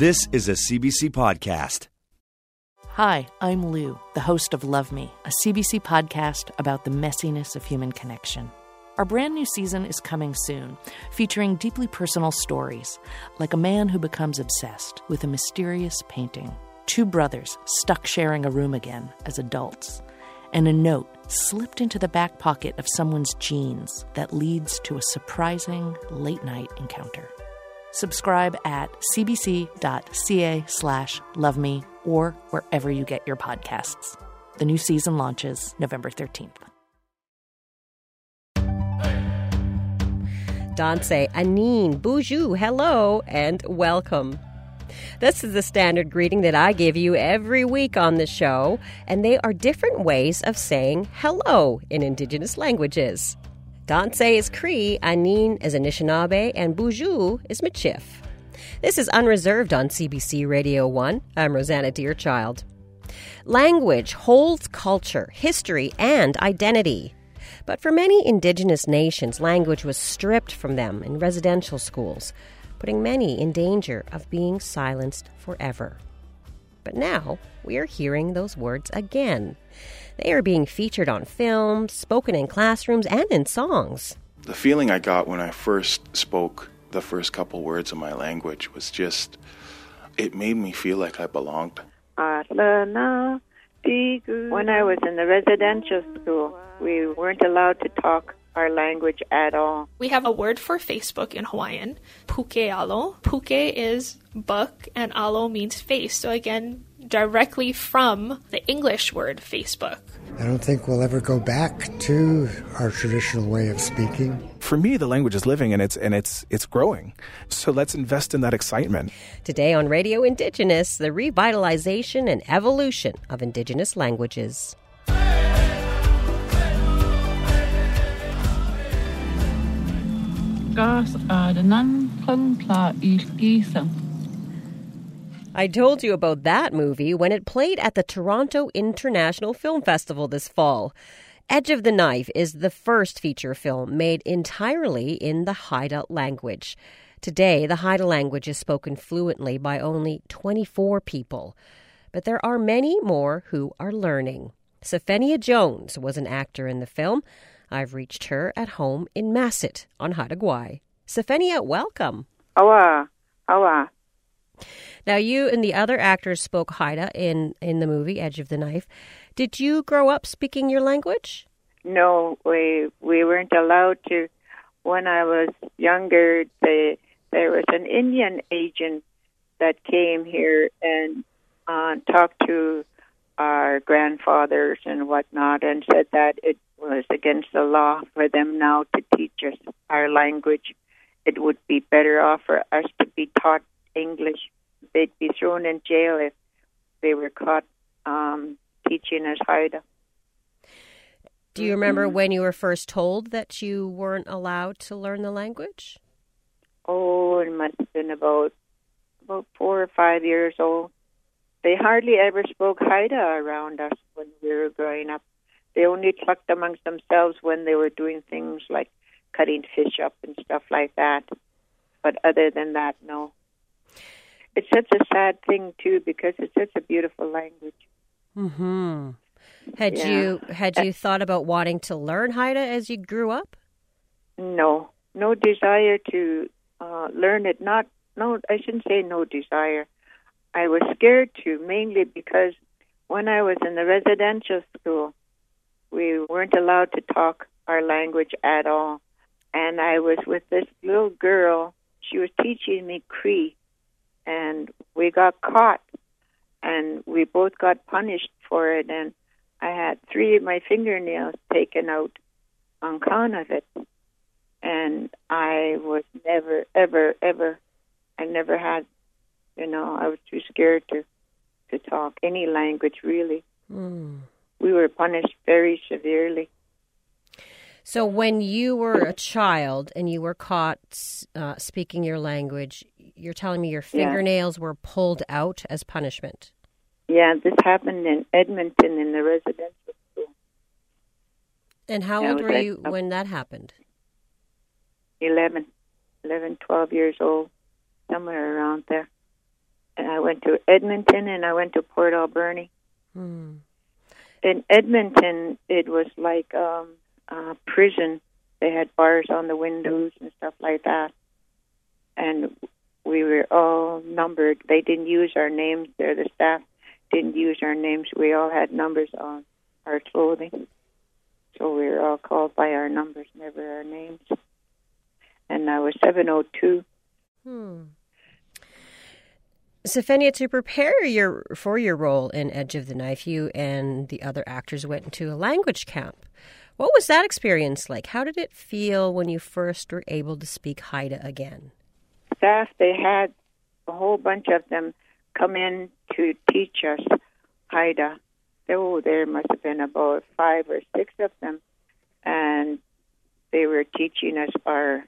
This is a CBC podcast. Hi, I'm Lou, the host of Love Me, a CBC podcast about the messiness of human connection. Our brand new season is coming soon, featuring deeply personal stories, like a man who becomes obsessed with a mysterious painting, two brothers stuck sharing a room again as adults, and a note slipped into the back pocket of someone's jeans that leads to a surprising late night encounter. Subscribe at cbc.ca slash love me or wherever you get your podcasts. The new season launches November 13th. Tansi, Aniin, Bonjour, hello, and welcome. This is the standard greeting that I give you every week on the show, and they are different ways of saying hello in Indigenous languages. Tansi is Cree, Anin is Anishinaabe, and Bonjour is Michif. This is Unreserved on CBC Radio 1. I'm Rosanna Deerchild. Language holds culture, history, and identity. But for many Indigenous nations, language was stripped from them in residential schools, putting many in danger of being silenced forever. But now we are hearing those words again. They are being featured on film, spoken in classrooms, and in songs. The feeling I got when I first spoke the first couple words of my language was just, it made me feel like I belonged. When I was in the residential school, we weren't allowed to talk our language at all. We have a word for Facebook in Hawaiian, puke alo. Puke is book and alo means face. So again, directly from the English word Facebook. I don't think we'll ever go back to our traditional way of speaking. For me, the language is living and it's and it's it's growing. So let's invest in that excitement. Today on Radio Indigenous, the revitalization and evolution of Indigenous languages. I told you about that movie when it played at the Toronto International Film Festival this fall. Edge of the Knife is the first feature film made entirely in the Haida language. Today, the Haida language is spoken fluently by only 24 people, but there are many more who are learning. Sephenia Jones was an actor in the film. I've reached her at home in Masset on Haida Gwaii. Sephenia, welcome. Awa, awa. Now, you and the other actors spoke Haida in, in the movie Edge of the Knife. Did you grow up speaking your language? No, we we weren't allowed to. When I was younger, they, there was an Indian agent that came here and uh, talked to our grandfathers and whatnot, and said that it was against the law for them now to teach us our language. It would be better off for us to be taught English they'd be thrown in jail if they were caught um, teaching us Haida. Do you remember mm-hmm. when you were first told that you weren't allowed to learn the language? Oh, it must have been about about four or five years old. They hardly ever spoke Haida around us when we were growing up. They only talked amongst themselves when they were doing things like cutting fish up and stuff like that. But other than that, no it's such a sad thing too because it's such a beautiful language. Hmm. Had yeah. you had you thought about wanting to learn Haida as you grew up? No, no desire to uh, learn it. Not no, I shouldn't say no desire. I was scared to mainly because when I was in the residential school, we weren't allowed to talk our language at all. And I was with this little girl. She was teaching me Cree, and we got caught and we both got punished for it and I had three of my fingernails taken out on account of it. And I was never, ever, ever, I never had, you know, I was too scared to, to talk any language really. Mm. We were punished very severely. So, when you were a child and you were caught uh, speaking your language, you're telling me your fingernails yeah. were pulled out as punishment. Yeah, this happened in Edmonton in the residential school. And how old were you when that happened? 11, 11, 12 years old, somewhere around there. and I went to Edmonton, and I went to Port Alberni. Hmm. In Edmonton, it was like um, a prison. They had bars on the windows and stuff like that, and we were all numbered. They didn't use our names there. The staff didn't use our names. We all had numbers on our clothing. So we were all called by our numbers, never our names. And I was 702. Hmm. Sefenia, to prepare your for your role in Edge of the Knife, you and the other actors went into a language camp. What was that experience like? How did it feel when you first were able to speak Haida again? Staff, they had a whole bunch of them come in to teach us Haida. Oh, there must have been about five or six of them, and they were teaching us our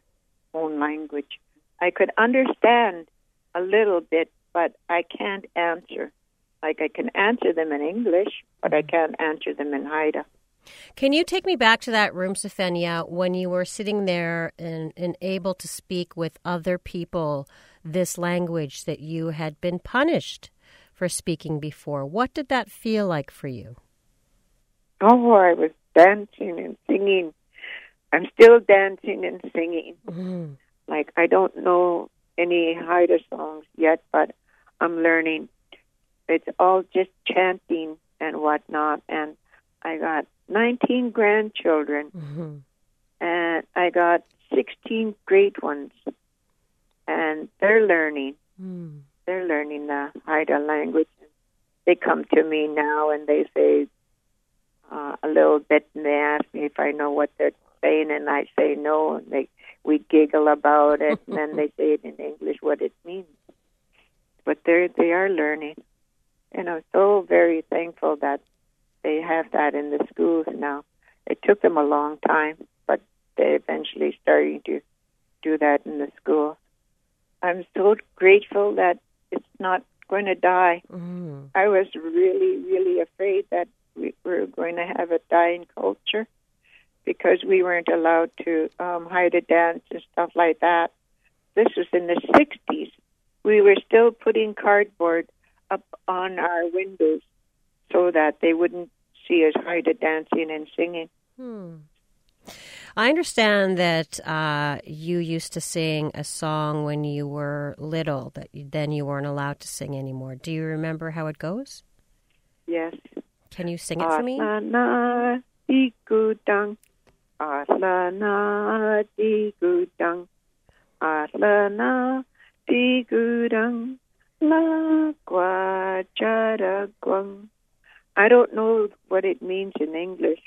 own language. I could understand a little bit, but I can't answer. Like I can answer them in English, but I mm-hmm. can't answer them in Haida. Can you take me back to that room, Sefenia, when you were sitting there and, and able to speak with other people this language that you had been punished for speaking before? What did that feel like for you? Oh, I was dancing and singing. I'm still dancing and singing. Mm-hmm. Like I don't know any Haida songs yet, but I'm learning. It's all just chanting and whatnot. And I got 19 grandchildren, Mm-hmm. and I got 16 great ones, and they're learning. Mm. They're learning the Haida language. They come to me now and they say uh, a little bit, and they ask me if I know what they're saying, and I say no, and they we giggle about it, and then they say it in English what it means. But they they are learning, and I'm so very thankful that they have that in the schools now. It took them a long time, but they eventually starting to do that in the school. I'm so grateful that it's not going to die. Mm. I was really, really afraid that we were going to have a dying culture because we weren't allowed to um, Haida dance and stuff like that. This was in the 60s. We were still putting cardboard up on our windows so that they wouldn't see us Haida dancing and singing. Hmm. I understand that uh, you used to sing a song when you were little that you, then you weren't allowed to sing anymore. Do you remember how it goes? Yes. Can you sing it for me? Aslana digudang. Aslana digudang. Aslana digudang. La guajadagwang. I don't know what it means in English.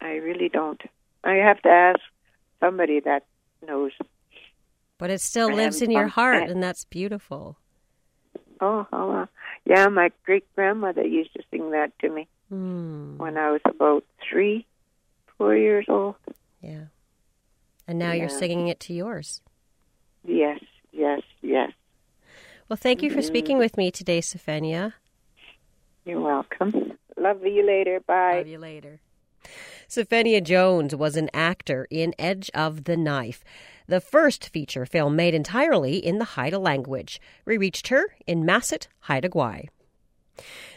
I really don't. I have to ask somebody that knows. But it still lives in your heart, and that's beautiful. Oh, oh uh, yeah, my great grandmother used to sing that to me Hmm. when I was about three, four years old. Yeah. And now you're singing it to yours. Yes, yes, yes. Well, thank you for speaking with me today, Sefenia. You're welcome. Love you later. Bye. Love you later. Sefenia Jones was an actor in Edge of the Knife, the first feature film made entirely in the Haida language. We reached her in Masset, Haida Gwaii.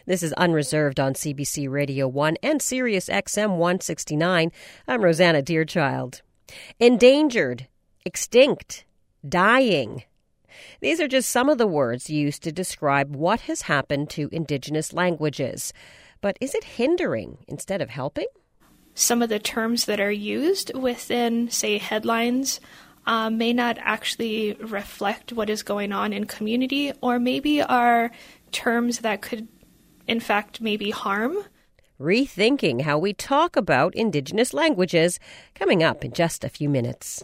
This is Unreserved on CBC Radio 1 and Sirius XM 169. I'm Rosanna Deerchild. Endangered, extinct, dying. These are just some of the words used to describe what has happened to Indigenous languages. But is it hindering instead of helping? some of the terms that are used within, say, headlines uh, may not actually reflect what is going on in community, or maybe are terms that could, in fact, maybe harm. Rethinking how we talk about Indigenous languages coming up in just a few minutes.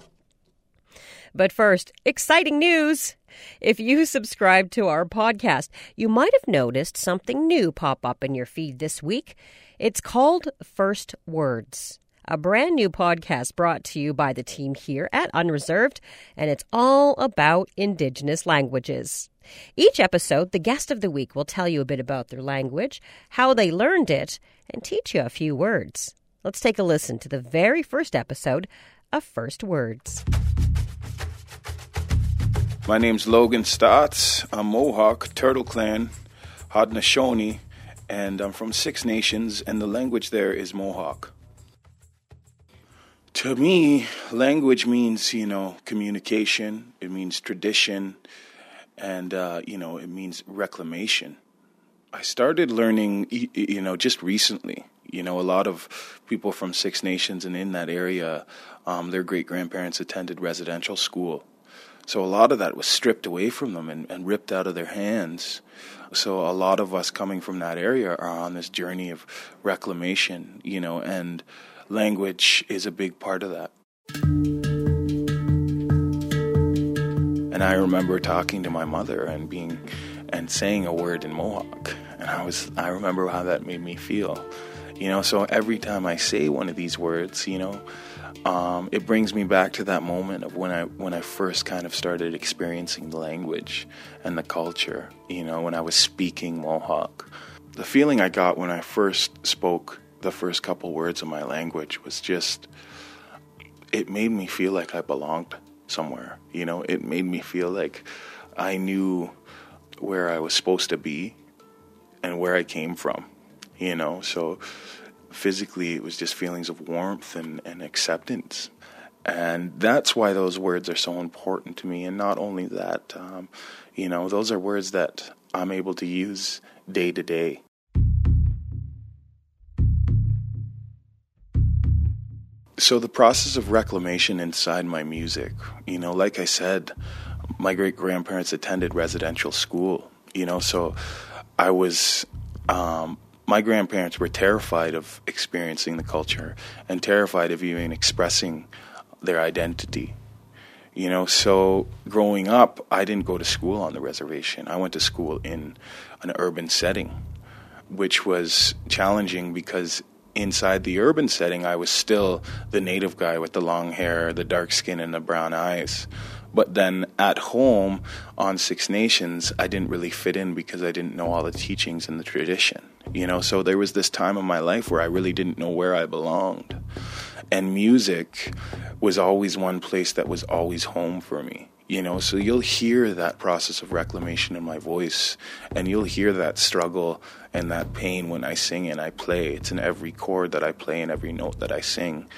But first, exciting news! If you subscribe to our podcast, you might have noticed something new pop up in your feed this week. It's called First Words, a brand new podcast brought to you by the team here at Unreserved, and it's all about Indigenous languages. Each episode, the guest of the week will tell you a bit about their language, how they learned it, and teach you a few words. Let's take a listen to the very first episode of First Words. My name's Logan Staats. I'm Mohawk, Turtle Clan, Haudenosaunee, and I'm from Six Nations, and the language there is Mohawk. To me, language means, you know, communication, it means tradition, and, uh, you know, it means reclamation. I started learning, you know, just recently. You know, a lot of people from Six Nations and in that area, um, their great grandparents attended residential school. So a lot of that was stripped away from them and, and ripped out of their hands. So a lot of us coming from that area are on this journey of reclamation, you know, and language is a big part of that. And I remember talking to my mother and being and saying a word in Mohawk, and I was I remember how that made me feel. You know, so every time I say one of these words, you know, um, it brings me back to that moment of when I when I first kind of started experiencing the language and the culture. You know, when I was speaking Mohawk, the feeling I got when I first spoke the first couple words of my language was just it made me feel like I belonged somewhere. You know, it made me feel like I knew where I was supposed to be and where I came from. You know, so physically it was just feelings of warmth and, and acceptance. And that's why those words are so important to me. And not only that, um, you know, those are words that I'm able to use day to day. So, the process of reclamation inside my music, you know, like I said, my great grandparents attended residential school, you know, so I was, um, my grandparents were terrified of experiencing the culture and terrified of even expressing their identity. You know, so growing up, I didn't go to school on the reservation. I went to school in an urban setting, which was challenging because inside the urban setting, I was still the native guy with the long hair, the dark skin, and the brown eyes. But then at home on Six Nations, I didn't really fit in because I didn't know all the teachings and the tradition. You know, so there was this time in my life where I really didn't know where I belonged. And music was always one place that was always home for me you know so you'll hear that process of reclamation in my voice and you'll hear that struggle and that pain when i sing and i play it's in every chord that i play and every note that i sing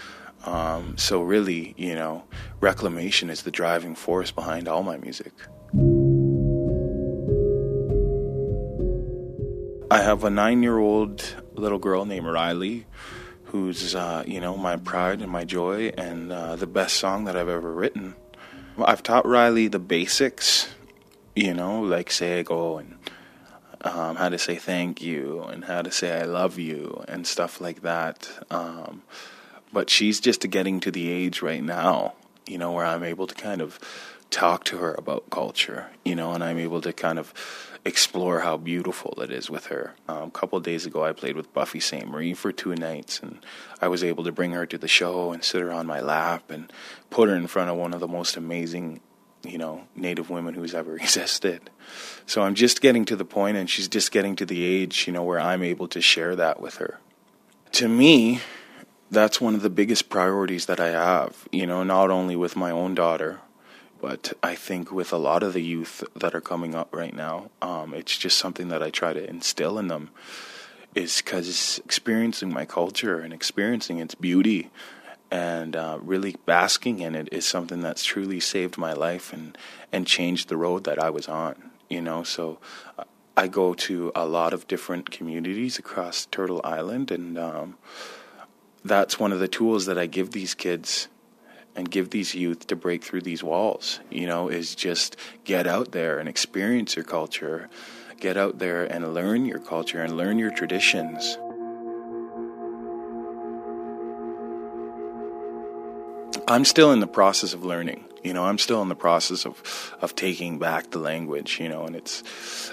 um, so really you know reclamation is the driving force behind all my music i have a nine year old little girl named riley who's uh, you know my pride and my joy and uh, the best song that i've ever written I've taught Riley the basics, you know, like say go and um, how to say thank you and how to say I love you and stuff like that. Um, but she's just getting to the age right now, you know, where I'm able to kind of talk to her about culture, you know, and I'm able to kind of explore how beautiful it is with her. Um, a couple days ago, I played with Buffy Sainte-Marie for two nights, and I was able to bring her to the show and sit her on my lap and put her in front of one of the most amazing, you know, Native women who's ever existed. So I'm just getting to the point, and she's just getting to the age, you know, where I'm able to share that with her. To me, that's one of the biggest priorities that I have, you know, not only with my own daughter, but I think with a lot of the youth that are coming up right now, um, it's just something that I try to instill in them. Is because experiencing my culture and experiencing its beauty and uh, really basking in it is something that's truly saved my life and, and changed the road that I was on. You know, so uh, I go to a lot of different communities across Turtle Island, and um, that's one of the tools that I give these kids and give these youth to break through these walls, you know, is just get out there and experience your culture, get out there and learn your culture and learn your traditions. I'm still in the process of learning. You know, I'm still in the process of of taking back the language. You know, and it's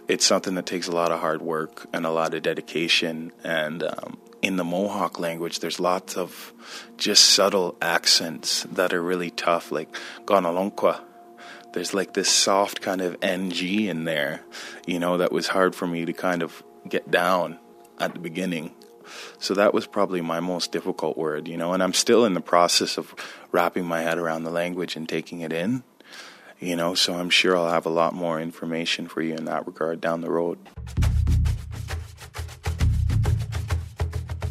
it's something that takes a lot of hard work and a lot of dedication. And um, in the Mohawk language, there's lots of just subtle accents that are really tough, like Gonalonkwa. There's like this soft kind of NG in there, you know, that was hard for me to kind of get down at the beginning. So that was probably my most difficult word, you know, and I'm still in the process of wrapping my head around the language and taking it in. you know, so I'm sure I'll have a lot more information for you in that regard down the road.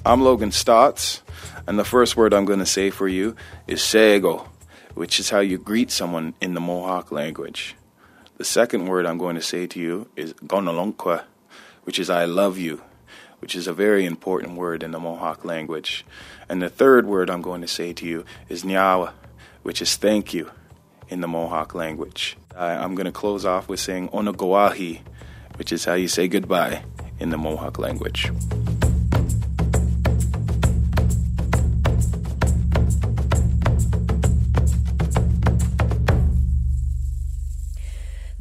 I'm Logan Staats, and the first word I'm going to say for you is sego, which is how you greet someone in the Mohawk language. The second word I'm going to say to you is gonolonkwa, which is I love you, which is a very important word in the Mohawk language. And the third word I'm going to say to you is nyawa, which is thank you in the Mohawk language. I'm going to close off with saying onogoahi, which is how you say goodbye in the Mohawk language.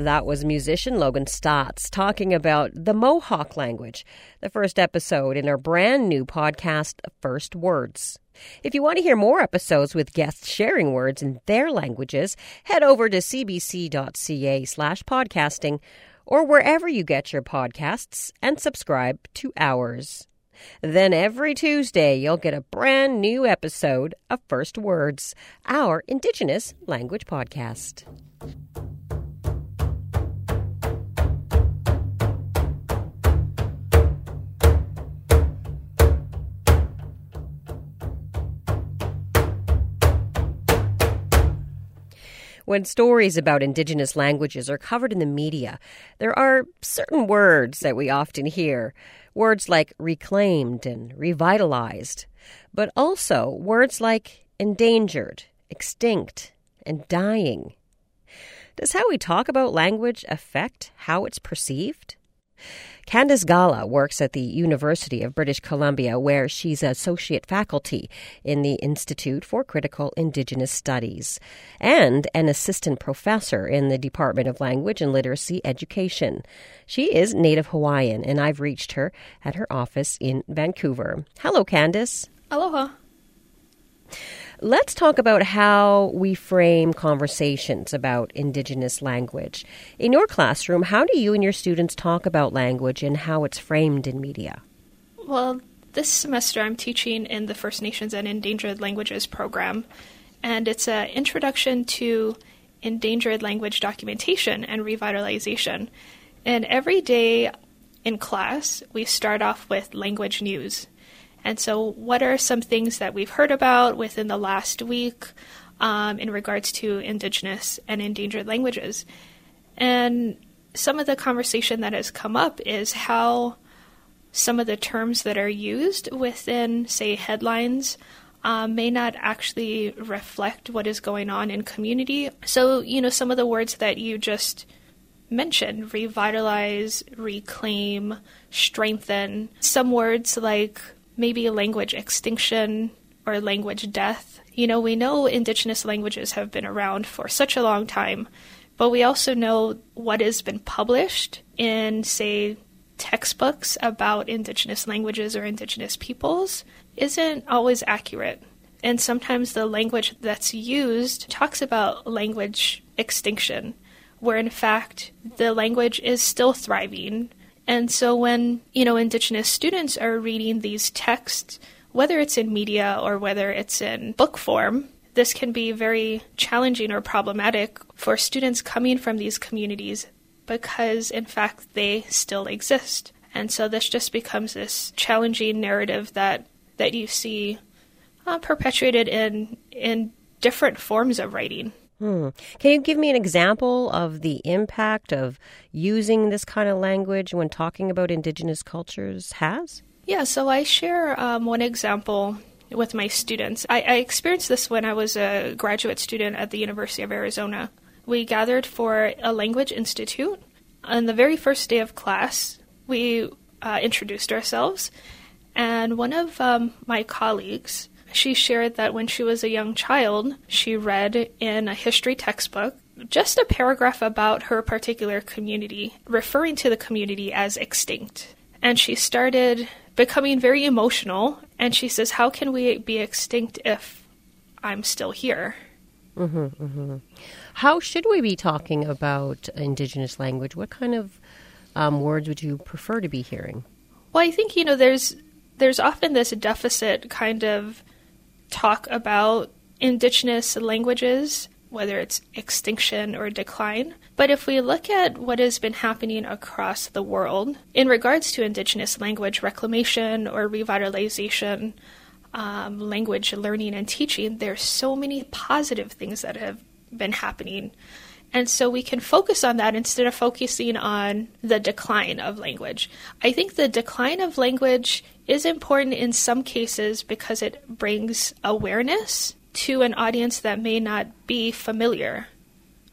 That was musician Logan Staats talking about the Mohawk language, the first episode in our brand new podcast, First Words. If you want to hear more episodes with guests sharing words in their languages, head over to cbc.ca slash podcasting or wherever you get your podcasts and subscribe to ours. Then every Tuesday, you'll get a brand new episode of First Words, our Indigenous language podcast. When stories about Indigenous languages are covered in the media, there are certain words that we often hear. Words like reclaimed and revitalized, but also words like endangered, extinct, and dying. Does how we talk about language affect how it's perceived? Candace Galla works at the University of British Columbia, where she's associate faculty in the Institute for Critical Indigenous Studies and an assistant professor in the Department of Language and Literacy Education. She is Native Hawaiian, and I've reached her at her office in Vancouver. Hello, Candace. Aloha. Let's talk about how we frame conversations about Indigenous language. In your classroom, how do you and your students talk about language and how it's framed in media? Well, this semester I'm teaching in the First Nations and Endangered Languages program, and it's an introduction to endangered language documentation and revitalization. And every day in class, we start off with language news. And so, what are some things that we've heard about within the last week um, in regards to Indigenous and endangered languages? And some of the conversation that has come up is how some of the terms that are used within, say, headlines um, may not actually reflect what is going on in community. So, you know, some of the words that you just mentioned revitalize, reclaim, strengthen, some words like maybe language extinction or language death. You know, we know indigenous languages have been around for such a long time, but we also know what has been published in, say, textbooks about indigenous languages or indigenous peoples isn't always accurate. And sometimes the language that's used talks about language extinction, where in fact the language is still thriving and so when, you know, indigenous students are reading these texts, whether it's in media or whether it's in book form, this can be very challenging or problematic for students coming from these communities because in fact they still exist. And so this just becomes this challenging narrative that that you see uh, perpetuated in in different forms of writing. Hmm. Can you give me an example of the impact of using this kind of language when talking about Indigenous cultures has? Yeah, so I share um, one example with my students. I, I experienced this when I was a graduate student at the University of Arizona. We gathered for a language institute. On the very first day of class, we uh, introduced ourselves, and one of um, my colleagues she shared that when she was a young child, she read in a history textbook just a paragraph about her particular community, referring to the community as extinct. And she started becoming very emotional, and she says, How can we be extinct if I'm still here? Mm-hmm, mm-hmm. How should we be talking about Indigenous language? What kind of um, words would you prefer to be hearing? Well, I think you know there's there's often this deficit kind of talk about indigenous languages whether it's extinction or decline. But if we look at what has been happening across the world in regards to Indigenous language reclamation or revitalization, um, language learning and teaching, there's so many positive things that have been happening. And so we can focus on that instead of focusing on the decline of language. I think the decline of language is important in some cases because it brings awareness to an audience that may not be familiar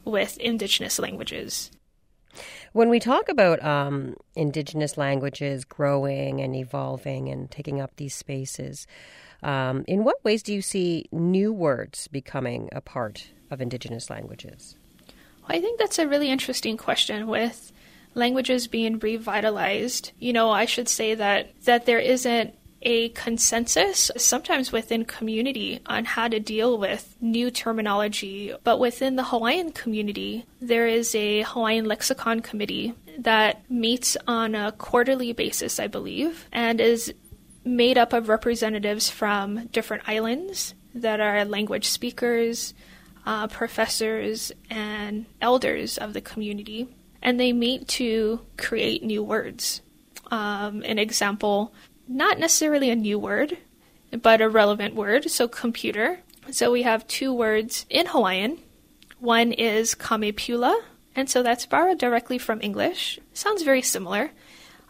with Indigenous languages. When we talk about um, Indigenous languages growing and evolving and taking up these spaces, um, in what ways do you see new words becoming a part of Indigenous languages? I think that's a really interesting question with languages being revitalized. You know, I should say that that there isn't a consensus sometimes within community on how to deal with new terminology but within the Hawaiian community there is a Hawaiian lexicon committee that meets on a quarterly basis I believe and is made up of representatives from different islands that are language speakers uh, professors and elders of the community, and they meet to create new words. Um, an example, not necessarily a new word, but a relevant word, so computer. So we have two words in Hawaiian. One is kamepiula, and so that's borrowed directly from English. Sounds very similar.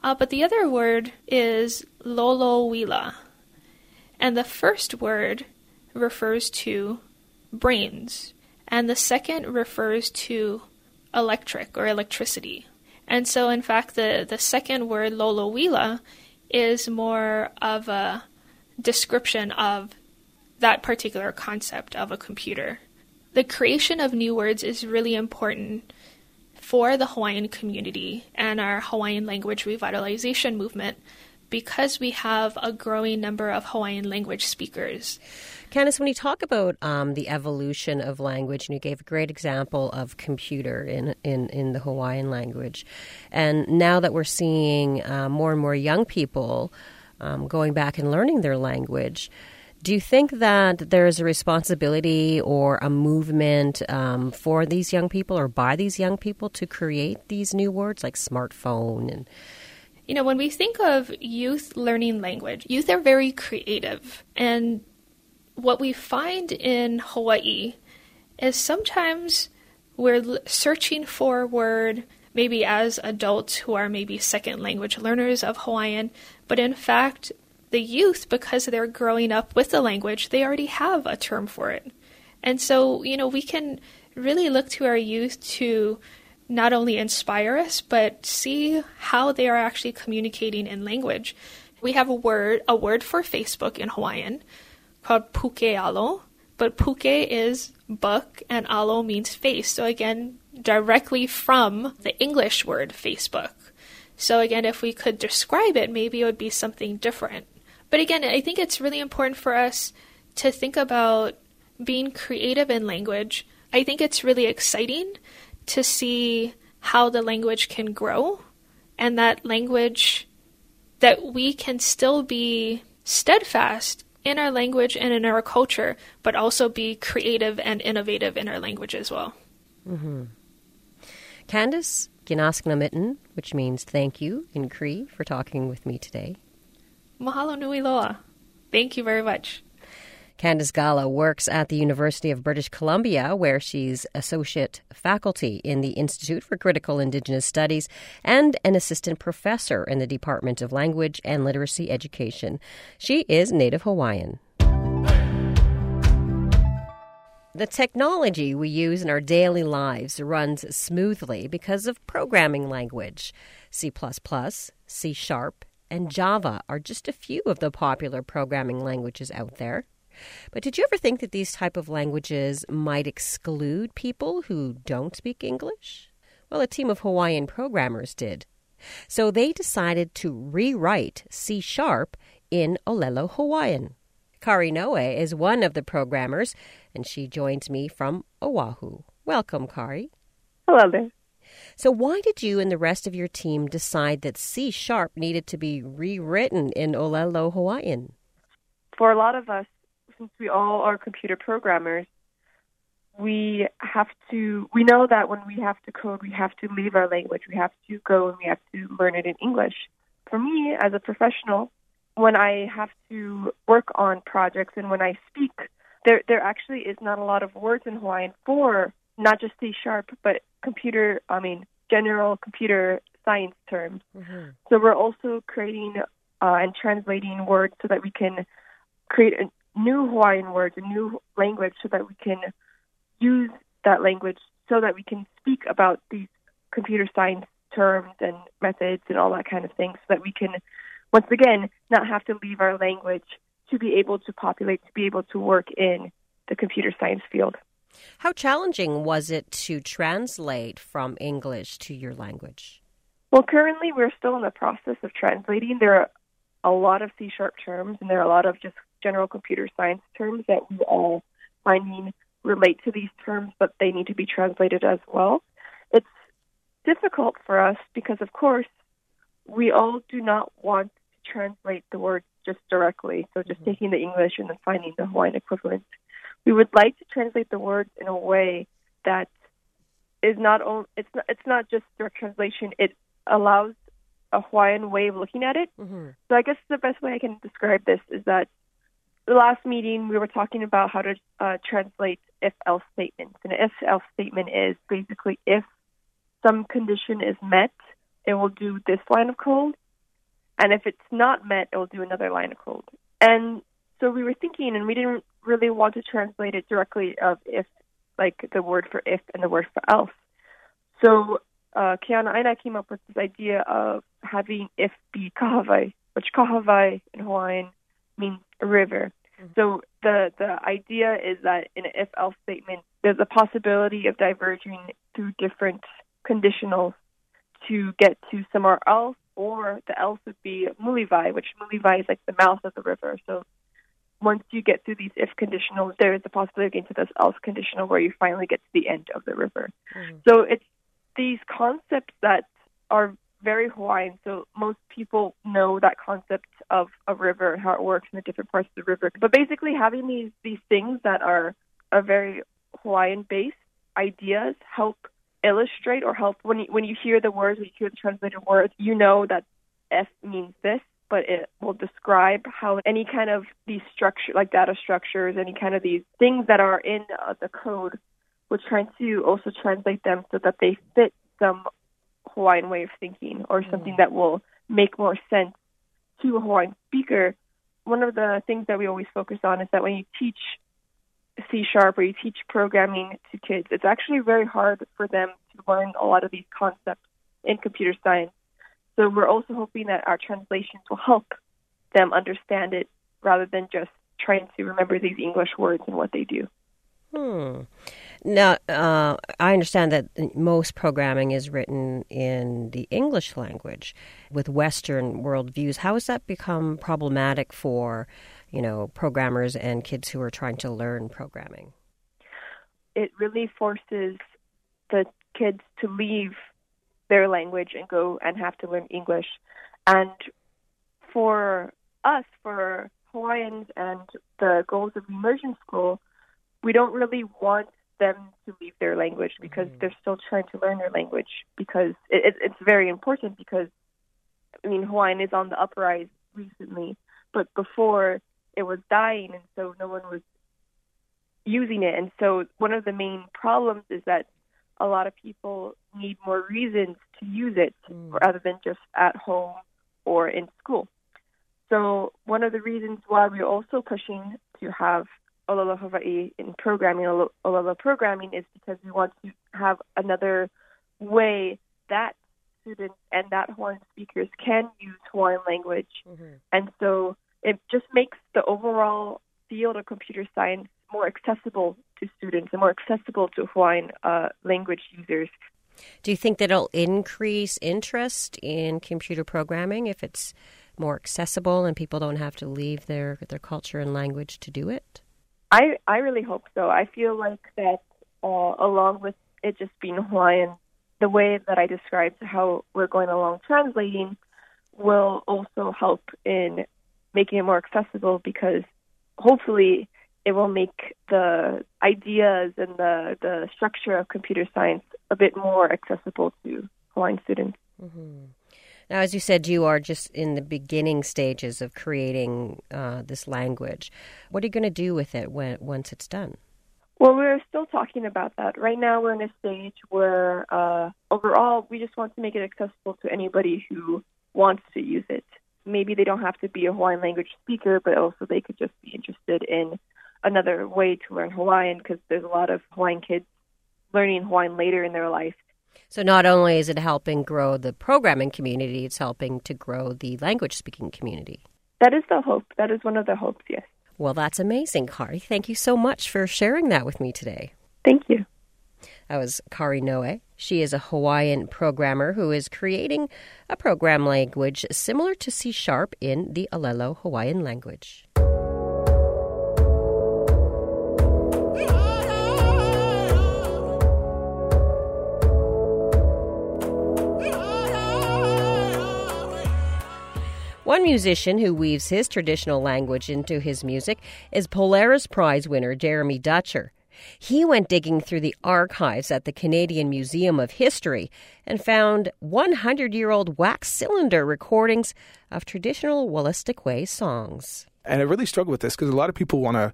Uh, but the other word is lolouila. And the first word refers to brains, and the second refers to electric or electricity. And so, in fact, the, the second word, lolouila, is more of a description of that particular concept of a computer. The creation of new words is really important for the Hawaiian community and our Hawaiian language revitalization movement because we have a growing number of Hawaiian language speakers. Candace, when you talk about um, the evolution of language, and you gave a great example of computer in, in, in the Hawaiian language, and now that we're seeing uh, more and more young people um, going back and learning their language, do you think that there is a responsibility or a movement um, for these young people or by these young people to create these new words like smartphone and you know, when we think of youth learning language, youth are very creative. And what we find in Hawaii is sometimes we're searching for a word maybe as adults who are maybe second language learners of Hawaiian, but in fact, the youth, because they're growing up with the language, they already have a term for it. And so, you know, we can really look to our youth to not only inspire us, but see how they are actually communicating in language. We have a word, a word for Facebook in Hawaiian, called puke alo, but puke is book and alo means face. So again, directly from the English word Facebook. So again, if we could describe it, maybe it would be something different. But again, I think it's really important for us to think about being creative in language. I think it's really exciting to see how the language can grow and that language that we can still be steadfast in our language and in our culture, but also be creative and innovative in our language as well. Mm-hmm. Candace kinanaskomitin, which means thank you in Cree for talking with me today. Mahalo nui loa. Thank you very much. Candace Galla works at the University of British Columbia, where she's associate faculty in the Institute for Critical Indigenous Studies and an assistant professor in the Department of Language and Literacy Education. She is Native Hawaiian. The technology we use in our daily lives runs smoothly because of programming language. C, C Sharp, and Java are just a few of the popular programming languages out there. But did you ever think that these type of languages might exclude people who don't speak English? Well, a team of Hawaiian programmers did. So they decided to rewrite C sharp in Olelo Hawaiian. Kari Noe is one of the programmers, and she joins me from Oahu. Welcome, Kari. Hello there. So, why did you and the rest of your team decide that C sharp needed to be rewritten in Olelo Hawaiian? For a lot of us, since we all are computer programmers, we have to we know that when we have to code we have to leave our language. We have to go and we have to learn it in english. For me as a professional when i have to work on projects and when i speak there there actually is not a lot of words in hawaiian for not just c sharp but computer i mean general computer science terms. Mm-hmm. so we're also creating uh, and translating words so that we can create new Hawaiian words, a new language, so that we can use that language so that we can speak about these computer science terms and methods and all that kind of thing, so that we can, once again, not have to leave our language to be able to populate, to be able to work in the computer science field. How challenging was it to translate from English to your language? Well, currently we're still in the process of translating. There are a lot of C sharp terms, and there are a lot of just general computer science terms that we are finding relate to these terms, but they need to be translated as well. It's difficult for us because, of course, we all do not want to translate the words just directly. So, just taking the English and then finding the Hawaiian equivalent. We would like to translate the words in a way that is not only it's not it's not just direct translation. It allows a Hawaiian way of looking at it. Mm-hmm. So I guess the best way I can describe this is that the last meeting we were talking about how to uh, translate if-else statements. And an if-else statement is basically if some condition is met, it will do this line of code, and if it's not met, it will do another line of code. And so we were thinking, and we didn't really want to translate it directly of if, like the word for if and the word for else. So uh, Kiana and I came up with this idea of having if be kahawai, which kahawai in Hawaiian means a river. Mm-hmm. So the the idea is that in an if else statement, there's a possibility of diverging through different conditionals to get to somewhere else, or the else would be muliwai, which muliwai is like the mouth of the river. So once you get through these if conditionals, there is a possibility of getting to this else conditional where you finally get to the end of the river. Mm-hmm. So it's these concepts that are very Hawaiian. So most people know that concept of a river, and how it works in the different parts of the river. But basically, having these these things that are are very Hawaiian based ideas help illustrate or help when you when you hear the words, when you hear the translated words, you know that F means this, but it will describe how any kind of these structure like data structures, any kind of these things that are in uh, the code, we're trying to also translate them so that they fit some Hawaiian way of thinking or something that will make more sense to a Hawaiian speaker. One of the things that we always focus on is that when you teach C sharp or you teach programming to kids, it's actually very hard for them to learn a lot of these concepts in computer science. So we're also hoping that our translations will help them understand it rather than just trying to remember these English words and what they do. Hmm. Now, uh, I understand that most programming is written in the English language with Western worldviews. How has that become problematic for, you know, programmers and kids who are trying to learn programming? It really forces the kids to leave their language and go and have to learn English. And for us, for Hawaiians and the goals of immersion school, we don't really want them to leave their language because mm-hmm. they're still trying to learn their language because it, it, it's very important because I mean Hawaiian is on the uprise recently, but before it was dying and so no one was using it. And so one of the main problems is that a lot of people need more reasons to use it mm. rather than just at home or in school. So one of the reasons why we're also pushing to have Olelo Hawaii in programming, Olelo programming, is because we want to have another way that students and that Hawaiian speakers can use Hawaiian language. And so it just makes the overall field of computer science more accessible to students and more accessible to Hawaiian uh, language users. Do you think that it'll increase interest in computer programming if it's more accessible and people don't have to leave their, their culture and language to do it? I I really hope so. I feel like that uh, along with it just being Hawaiian, the way that I described how we're going along translating will also help in making it more accessible because hopefully it will make the ideas and the, the structure of computer science a bit more accessible to Hawaiian students. Mm-hmm. Now, as you said, you are just in the beginning stages of creating uh, this language. What are you going to do with it when once it's done? Well, we're still talking about that. Right now, we're in a stage where uh, overall we just want to make it accessible to anybody who wants to use it. Maybe they don't have to be a Hawaiian language speaker, but also they could just be interested in another way to learn Hawaiian because there's a lot of Hawaiian kids learning Hawaiian later in their life. So not only is it helping grow the programming community, it's helping to grow the language speaking community. That is the hope. That is one of the hopes, yes. Well, that's amazing, Kari. Thank you so much for sharing that with me today. Thank you. That was Kari Noe. She is a Hawaiian programmer who is creating a program language similar to C Sharp in the Olelo Hawaiian language. One musician who weaves his traditional language into his music is Polaris Prize winner Jeremy Dutcher. He went digging through the archives at the Canadian Museum of History and found 100 year old wax cylinder recordings of traditional Wolastoqey songs. And I really struggle with this because a lot of people want to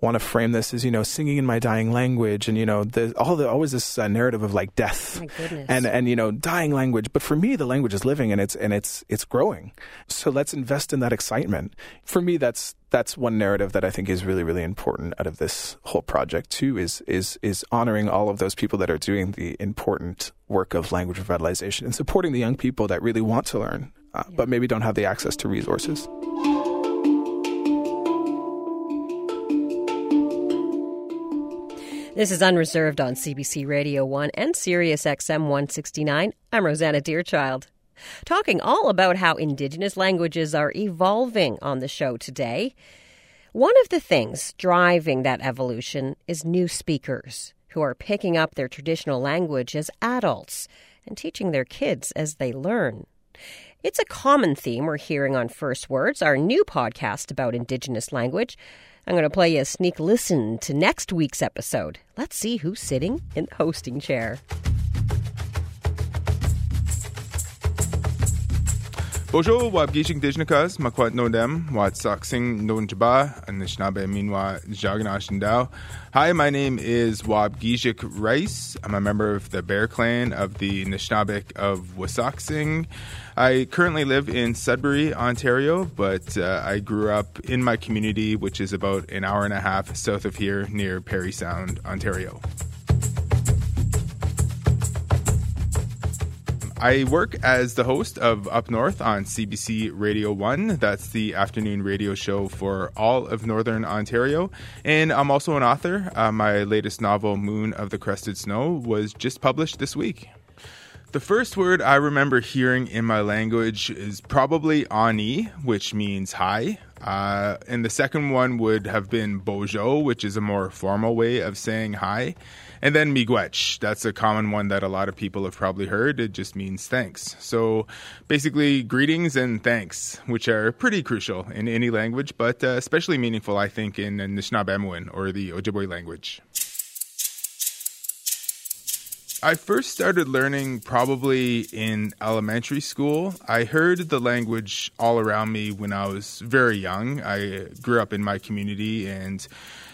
want to frame this as you know singing in my dying language and you know the, all the always this uh, narrative of like death. And and you know dying language. But for me the language is living and it's and it's it's growing. So let's invest in that excitement. For me that's that's one narrative that I think is really really important out of this whole project too is is is honoring all of those people that are doing the important work of language revitalization and supporting the young people that really want to learn uh, yeah. but maybe don't have the access to resources. This is Unreserved on CBC Radio 1 and Sirius XM 169. I'm Rosanna Deerchild. Talking all about how Indigenous languages are evolving on the show today. One of the things driving that evolution is new speakers who are picking up their traditional language as adults and teaching their kids as they learn. It's a common theme we're hearing on First Words, our new podcast about Indigenous language. I'm going to play you a sneak listen to next week's episode. Let's see who's sitting in the hosting chair. Bonjour, wab gishik dijnakas, makwat nodem, wat saksing non jaba, anishnaabe minwa jaganashandao. Hi, my name is Waubgeshig Rice. I'm a member of the Bear Clan of the Nishnabek of Wasauksing. I currently live in Sudbury, Ontario, but uh, I grew up in my community, which is about an hour and a half south of here near Parry Sound, Ontario. I work as the host of Up North on CBC Radio 1. That's the afternoon radio show for all of Northern Ontario. And I'm also an author. Uh, my latest novel, Moon of the Crusted Snow, was just published this week. The first word I remember hearing in my language is probably ani, which means hi. Uh, and the second one would have been bojo, which is a more formal way of saying hi. And then miigwech, that's a common one that a lot of people have probably heard. It just means thanks. So basically, greetings and thanks, which are pretty crucial in any language, but uh, especially meaningful, I think, in Anishinaabemowin or the Ojibwe language. I first started learning probably in elementary school. I heard the language all around me when I was very young. I grew up in my community and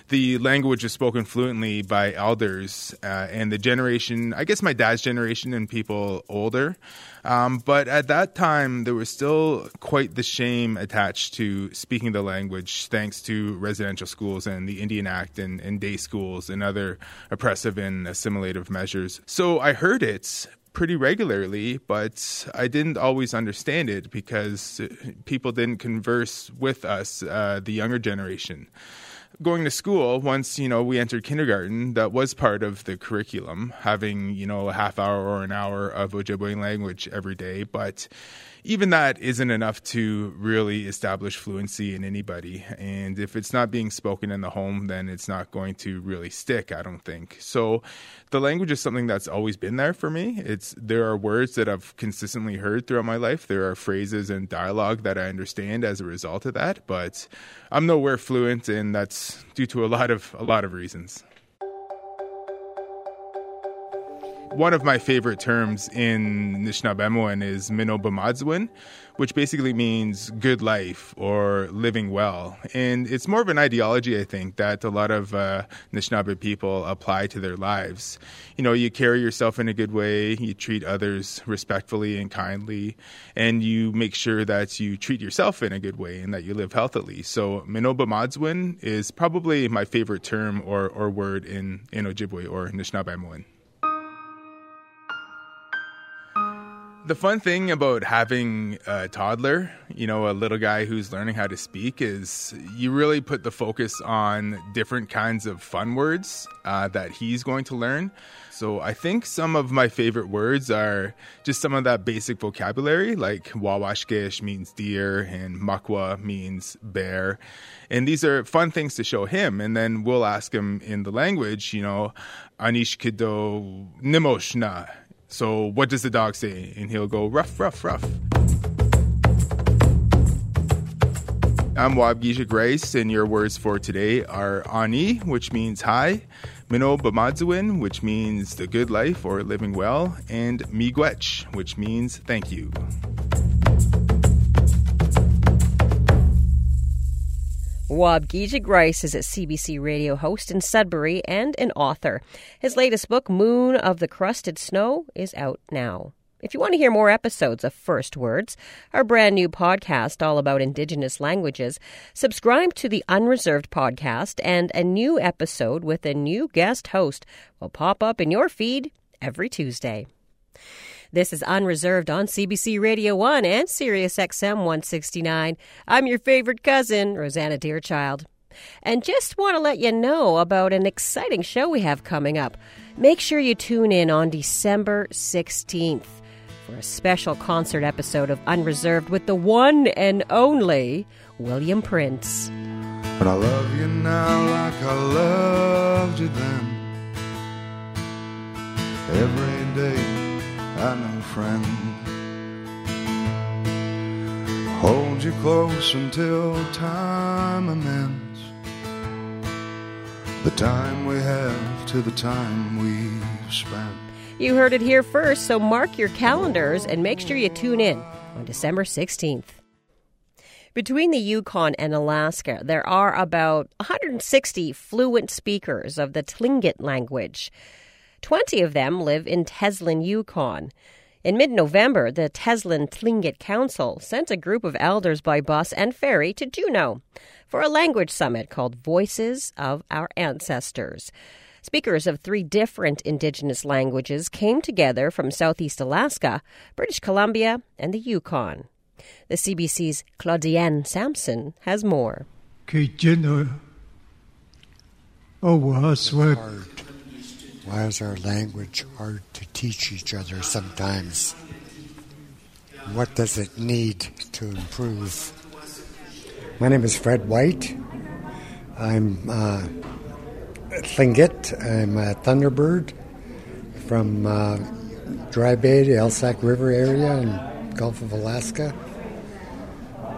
the language is spoken fluently by elders uh, and the generation, I guess my dad's generation and people older. Um, but at that time, there was still quite the shame attached to speaking the language, thanks to residential schools and the Indian Act and, and day schools and other oppressive and assimilative measures. So I heard it pretty regularly, but I didn't always understand it because people didn't converse with us, uh, the younger generation going to school, once you know we entered kindergarten, that was part of the curriculum, having you know a half hour or an hour of Ojibwe language every day. But even that isn't enough to really establish fluency in anybody. And if it's not being spoken in the home, then it's not going to really stick, I don't think. So the language is something that's always been there for me. It's there are words that I've consistently heard throughout my life. There are phrases and dialogue that I understand as a result of that, but I'm nowhere fluent and that's due to a lot of a lot of reasons. One of my favorite terms in Anishinaabemowin is Minobamadzwin, which basically means good life or living well. And it's more of an ideology, I think, that a lot of uh, Anishinaabe people apply to their lives. You know, you carry yourself in a good way, you treat others respectfully and kindly, and you make sure that you treat yourself in a good way and that you live healthily. So Minobamadzwin is probably my favorite term or, or word in, in Ojibwe or Anishinaabemowin. The fun thing about having a toddler, you know, a little guy who's learning how to speak, is you really put the focus on different kinds of fun words uh, that he's going to learn. So I think some of my favorite words are just some of that basic vocabulary, like wawashkish means deer and makwa means bear. And these are fun things to show him. And then we'll ask him in the language, you know, anishkido nimoshna so what does the dog say? And he'll go ruff, ruff, ruff. I'm Waubgeshig Rice, and your words for today are ani, which means hi, Mino Bamadzuin, which means the good life or living well, and Miigwech, which means thank you. Waubgeshig Rice is a CBC radio host in Sudbury and an author. His latest book, Moon of the Crusted Snow, is out now. If you want to hear more episodes of First Words, our brand new podcast all about Indigenous languages, subscribe to the Unreserved podcast, and a new episode with a new guest host will pop up in your feed every Tuesday. This is Unreserved on CBC Radio 1 and Sirius XM 169. I'm your favorite cousin, Rosanna Deerchild. And just want to let you know about an exciting show we have coming up. Make sure you tune in on December 16th for a special concert episode of Unreserved with the one and only William Prince. But I love you now like I loved you then. Every day a friend. Hold you close until time amends the time we have to the time we've spent. You heard it here first, so mark your calendars and make sure you tune in on December 16th. Between the Yukon and Alaska, there are about 160 fluent speakers of the Tlingit language. 20 of them live in Teslin, Yukon. In mid November, the Teslin Tlingit Council sent a group of elders by bus and ferry to Juneau for a language summit called Voices of Our Ancestors. Speakers of three different Indigenous languages came together from Southeast Alaska, British Columbia, and the Yukon. The CBC's Claudiane Samson has more. Oh, hard. Why is our language hard to teach each other sometimes? What does it need to improve? My name is Fred White. I'm uh. I'm a Thunderbird from uh, Dry Bay to Alsek River area in Gulf of Alaska.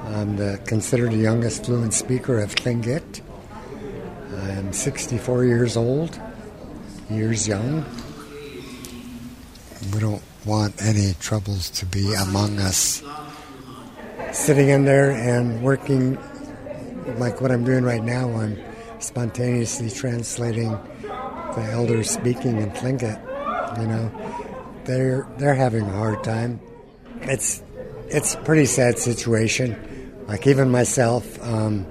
I'm the, considered the youngest fluent speaker of Tlingit. I'm 64 years old years young. We don't want any troubles to be among us. Sitting in there and working like what I'm doing right now, I'm spontaneously translating the elders speaking in Tlingit. You know, they're they're having a hard time. It's it's a pretty sad situation. Like even myself, um,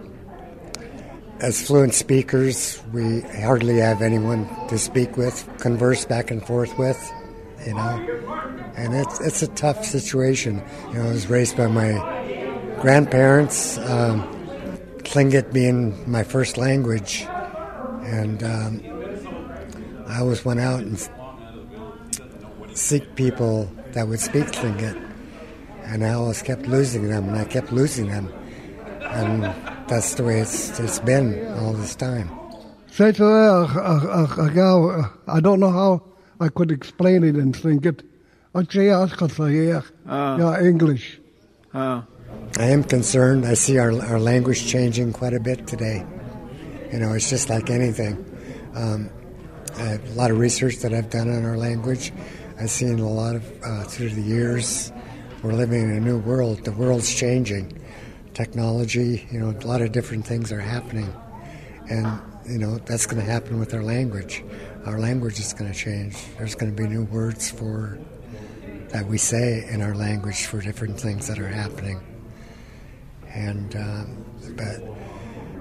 as fluent speakers, we hardly have anyone to speak with, converse back and forth with, you know. And it's it's a tough situation. You know, I was raised by my grandparents, um, Tlingit being my first language, and um, I always went out and seek people that would speak Tlingit, and I always kept losing them, and I kept losing them, and that's the way it's, it's been all this time. I don't know how I could explain it and think it. Uh, yeah, English. Uh. I am concerned. I see our, our language changing quite a bit today. You know, it's just like anything. Um, a lot of research that I've done on our language. I've seen a lot of uh, through the years. We're living in a new world. The world's changing. Technology, you know, a lot of different things are happening, and you know that's going to happen with our language. Our language is going to change. There's going to be new words for that we say in our language for different things that are happening. And um, but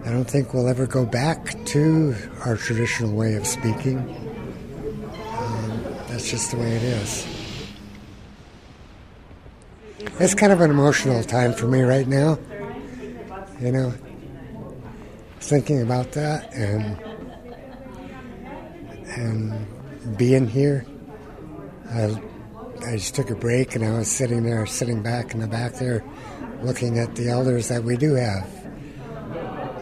I don't think we'll ever go back to our traditional way of speaking. Um, that's just the way it is. It's kind of an emotional time for me right now. You know, thinking about that and and being here. I I just took a break and I was sitting there, sitting back in the back there, looking at the elders that we do have.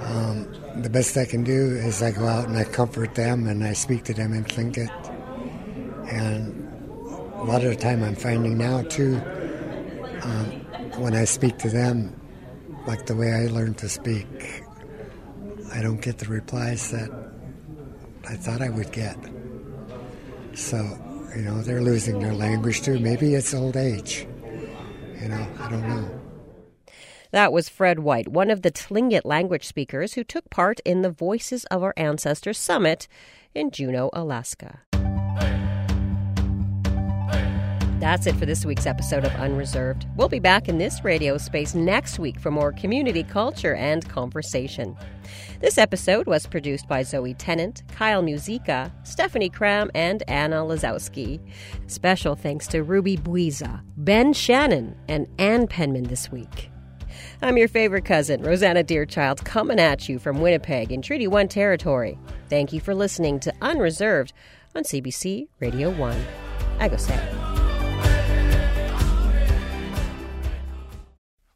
Um, the best I can do is I go out and I comfort them and I speak to them and think it. And a lot of the time I'm finding now too, um, when I speak to them, like the way I learned to speak, I don't get the replies that I thought I would get. So you know, they're losing their language too. Maybe it's old age. You know, I don't know. That was Fred White, one of the Tlingit language speakers who took part in the Voices of Our Ancestors Summit in Juneau, Alaska. That's it for this week's episode of Unreserved. We'll be back in this radio space next week for more community culture and conversation. This episode was produced by Zoe Tennant, Kyle Muzyka, Stephanie Cram, and Anna Lazowski. Special thanks to Ruby Buiza, Ben Shannon, and Ann Penman this week. I'm your favorite cousin, Rosanna Deerchild, coming at you from Winnipeg in Treaty 1 territory. Thank you for listening to Unreserved on CBC Radio 1. Ekosi.